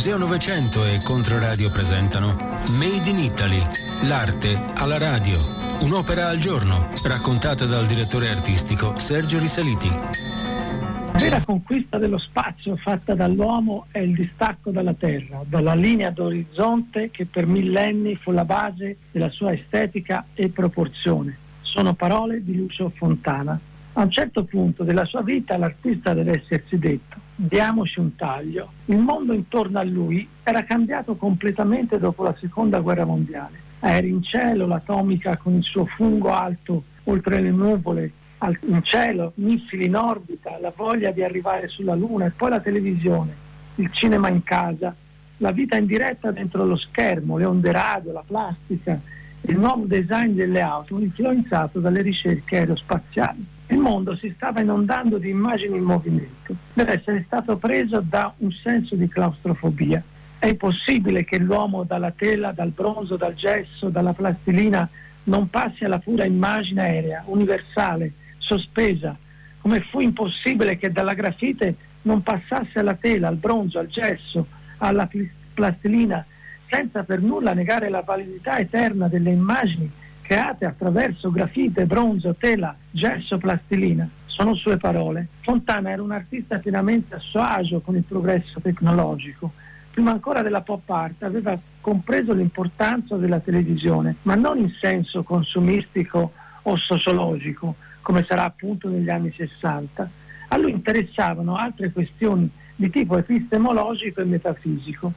Museo Novecento e Controradio presentano Made in Italy, l'arte alla radio. Un'opera al giorno, raccontata dal direttore artistico Sergio Risaliti. La vera conquista dello spazio fatta dall'uomo è il distacco dalla Terra, dalla linea d'orizzonte che per millenni fu la base della sua estetica e proporzione. Sono parole di Lucio Fontana. A un certo punto della sua vita l'artista deve essersi detto diamoci un taglio. Il mondo intorno a lui era cambiato completamente dopo la seconda guerra mondiale. Aerei in cielo, l'atomica con il suo fungo alto oltre le nuvole, in cielo, missili in orbita, la voglia di arrivare sulla Luna e poi la televisione, il cinema in casa, la vita in diretta dentro lo schermo, le onde radio, la plastica, il nuovo design delle auto influenzato dalle ricerche aerospaziali. Il mondo si stava inondando di immagini in movimento. Deve essere stato preso da un senso di claustrofobia. È impossibile che l'uomo dalla tela, dal bronzo, dal gesso, dalla plastilina non passi alla pura immagine aerea, universale, sospesa, come fu impossibile che dalla grafite non passasse alla tela, al bronzo, al gesso, alla plastilina, senza per nulla negare la validità eterna delle immagini create attraverso grafite, bronzo, tela, gesso, plastilina. Sono sue parole. Fontana era un artista pienamente a suo agio con il progresso tecnologico. Prima ancora della pop art aveva compreso l'importanza della televisione, ma non in senso consumistico o sociologico, come sarà appunto negli anni 60. A lui interessavano altre questioni di tipo epistemologico e metafisico.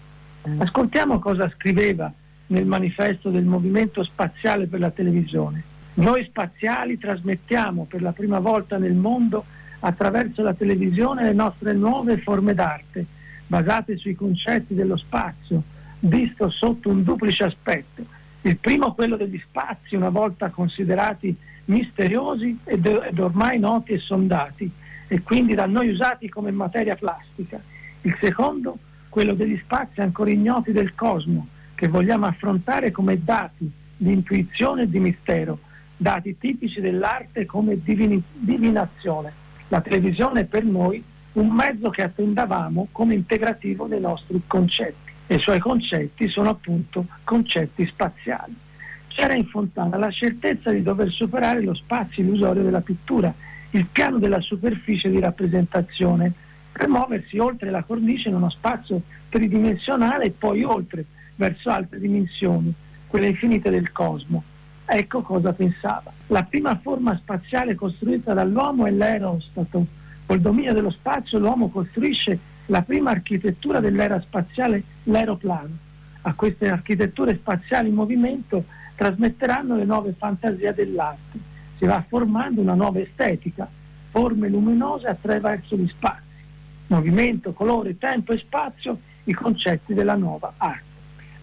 Ascoltiamo cosa scriveva nel manifesto del Movimento Spaziale per la Televisione. Noi spaziali trasmettiamo per la prima volta nel mondo attraverso la televisione le nostre nuove forme d'arte, basate sui concetti dello spazio, visto sotto un duplice aspetto. Il primo quello degli spazi, una volta considerati misteriosi ed, ed ormai noti e sondati, e quindi da noi usati come materia plastica. Il secondo quello degli spazi ancora ignoti del cosmo, che vogliamo affrontare come dati di intuizione e di mistero, dati tipici dell'arte come divini, divinazione. La televisione è per noi un mezzo che attendavamo come integrativo dei nostri concetti e i suoi concetti sono appunto concetti spaziali. C'era in Fontana la certezza di dover superare lo spazio illusorio della pittura, il piano della superficie di rappresentazione, per muoversi oltre la cornice in uno spazio tridimensionale e poi oltre verso altre dimensioni, quelle infinite del cosmo. Ecco cosa pensava. La prima forma spaziale costruita dall'uomo è l'aerostato. Col dominio dello spazio l'uomo costruisce la prima architettura dell'era spaziale, l'aeroplano. A queste architetture spaziali in movimento trasmetteranno le nuove fantasie dell'arte. Si va formando una nuova estetica, forme luminose attraverso gli spazi. Movimento, colore, tempo e spazio, i concetti della nuova arte.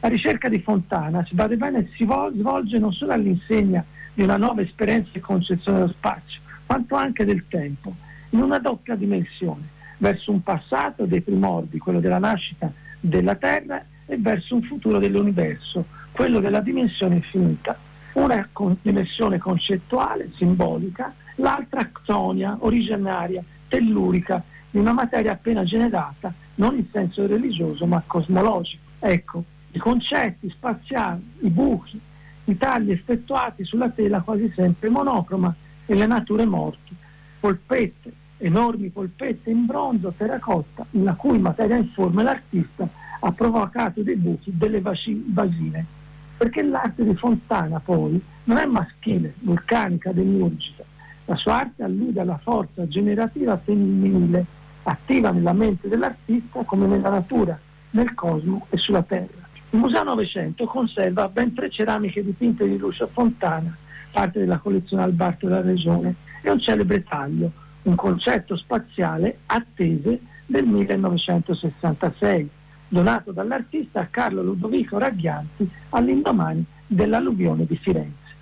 La ricerca di Fontana, si bade bene, si svolge non solo all'insegna di una nuova esperienza e concezione dello spazio, quanto anche del tempo, in una doppia dimensione, verso un passato dei primordi, quello della nascita della Terra, e verso un futuro dell'universo, quello della dimensione infinita. Una dimensione concettuale, simbolica, l'altra actonia, originaria, tellurica, di una materia appena generata, non in senso religioso ma cosmologico. Ecco, i concetti spaziali, i buchi, i tagli effettuati sulla tela quasi sempre monocroma e le nature morti, polpette, enormi polpette in bronzo, terracotta, la cui materia informe l'artista ha provocato dei buchi, delle vasine. Perché l'arte di Fontana poi non è maschile, vulcanica, demiurgica. La sua arte allude alla forza generativa femminile, attiva nella mente dell'artista come nella natura, nel cosmo e sulla terra. Il Museo Novecento conserva ben tre ceramiche dipinte di Lucio Fontana, parte della collezione Alberto della Regione, e un celebre taglio, un concetto spaziale attese del 1966, donato dall'artista Carlo Ludovico Raghianti all'indomani dell'alluvione di Firenze.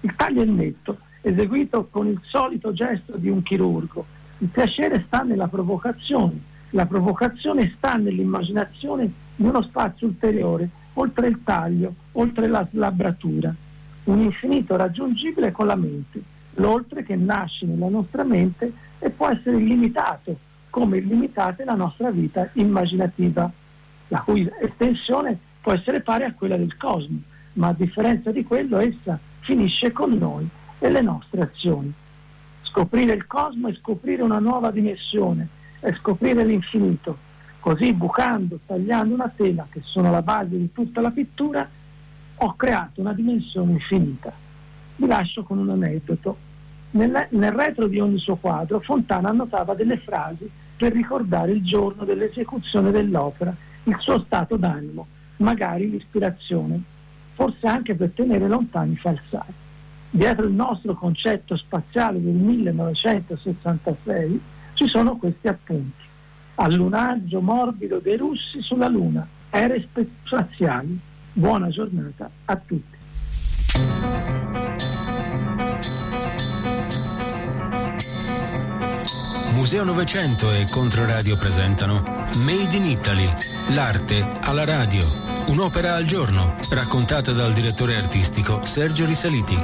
Il taglio è netto, eseguito con il solito gesto di un chirurgo. Il piacere sta nella provocazione, la provocazione sta nell'immaginazione di uno spazio ulteriore, oltre il taglio, oltre la slabbratura, un infinito raggiungibile con la mente, l'oltre che nasce nella nostra mente e può essere illimitato, come illimitata è la nostra vita immaginativa. la cui estensione può essere pari a quella del cosmo, ma a differenza di quello essa finisce con noi e le nostre azioni. Scoprire il cosmo è scoprire una nuova dimensione, è scoprire l'infinito. Così bucando, tagliando una tela, che sono la base di tutta la pittura, ho creato una dimensione infinita. Vi lascio con un aneddoto. Nel, nel retro di ogni suo quadro Fontana annotava delle frasi per ricordare il giorno dell'esecuzione dell'opera, il suo stato d'animo, magari l'ispirazione, forse anche per tenere lontani i falsari. Dietro il nostro concetto spaziale del 1966 ci sono questi appunti. Allunaggio morbido dei russi sulla Luna, ere spaziali. Buona giornata a tutti. Museo Novecento e Controradio presentano Made in Italy, l'arte alla radio. Un'opera al giorno, raccontata dal direttore artistico Sergio Risaliti.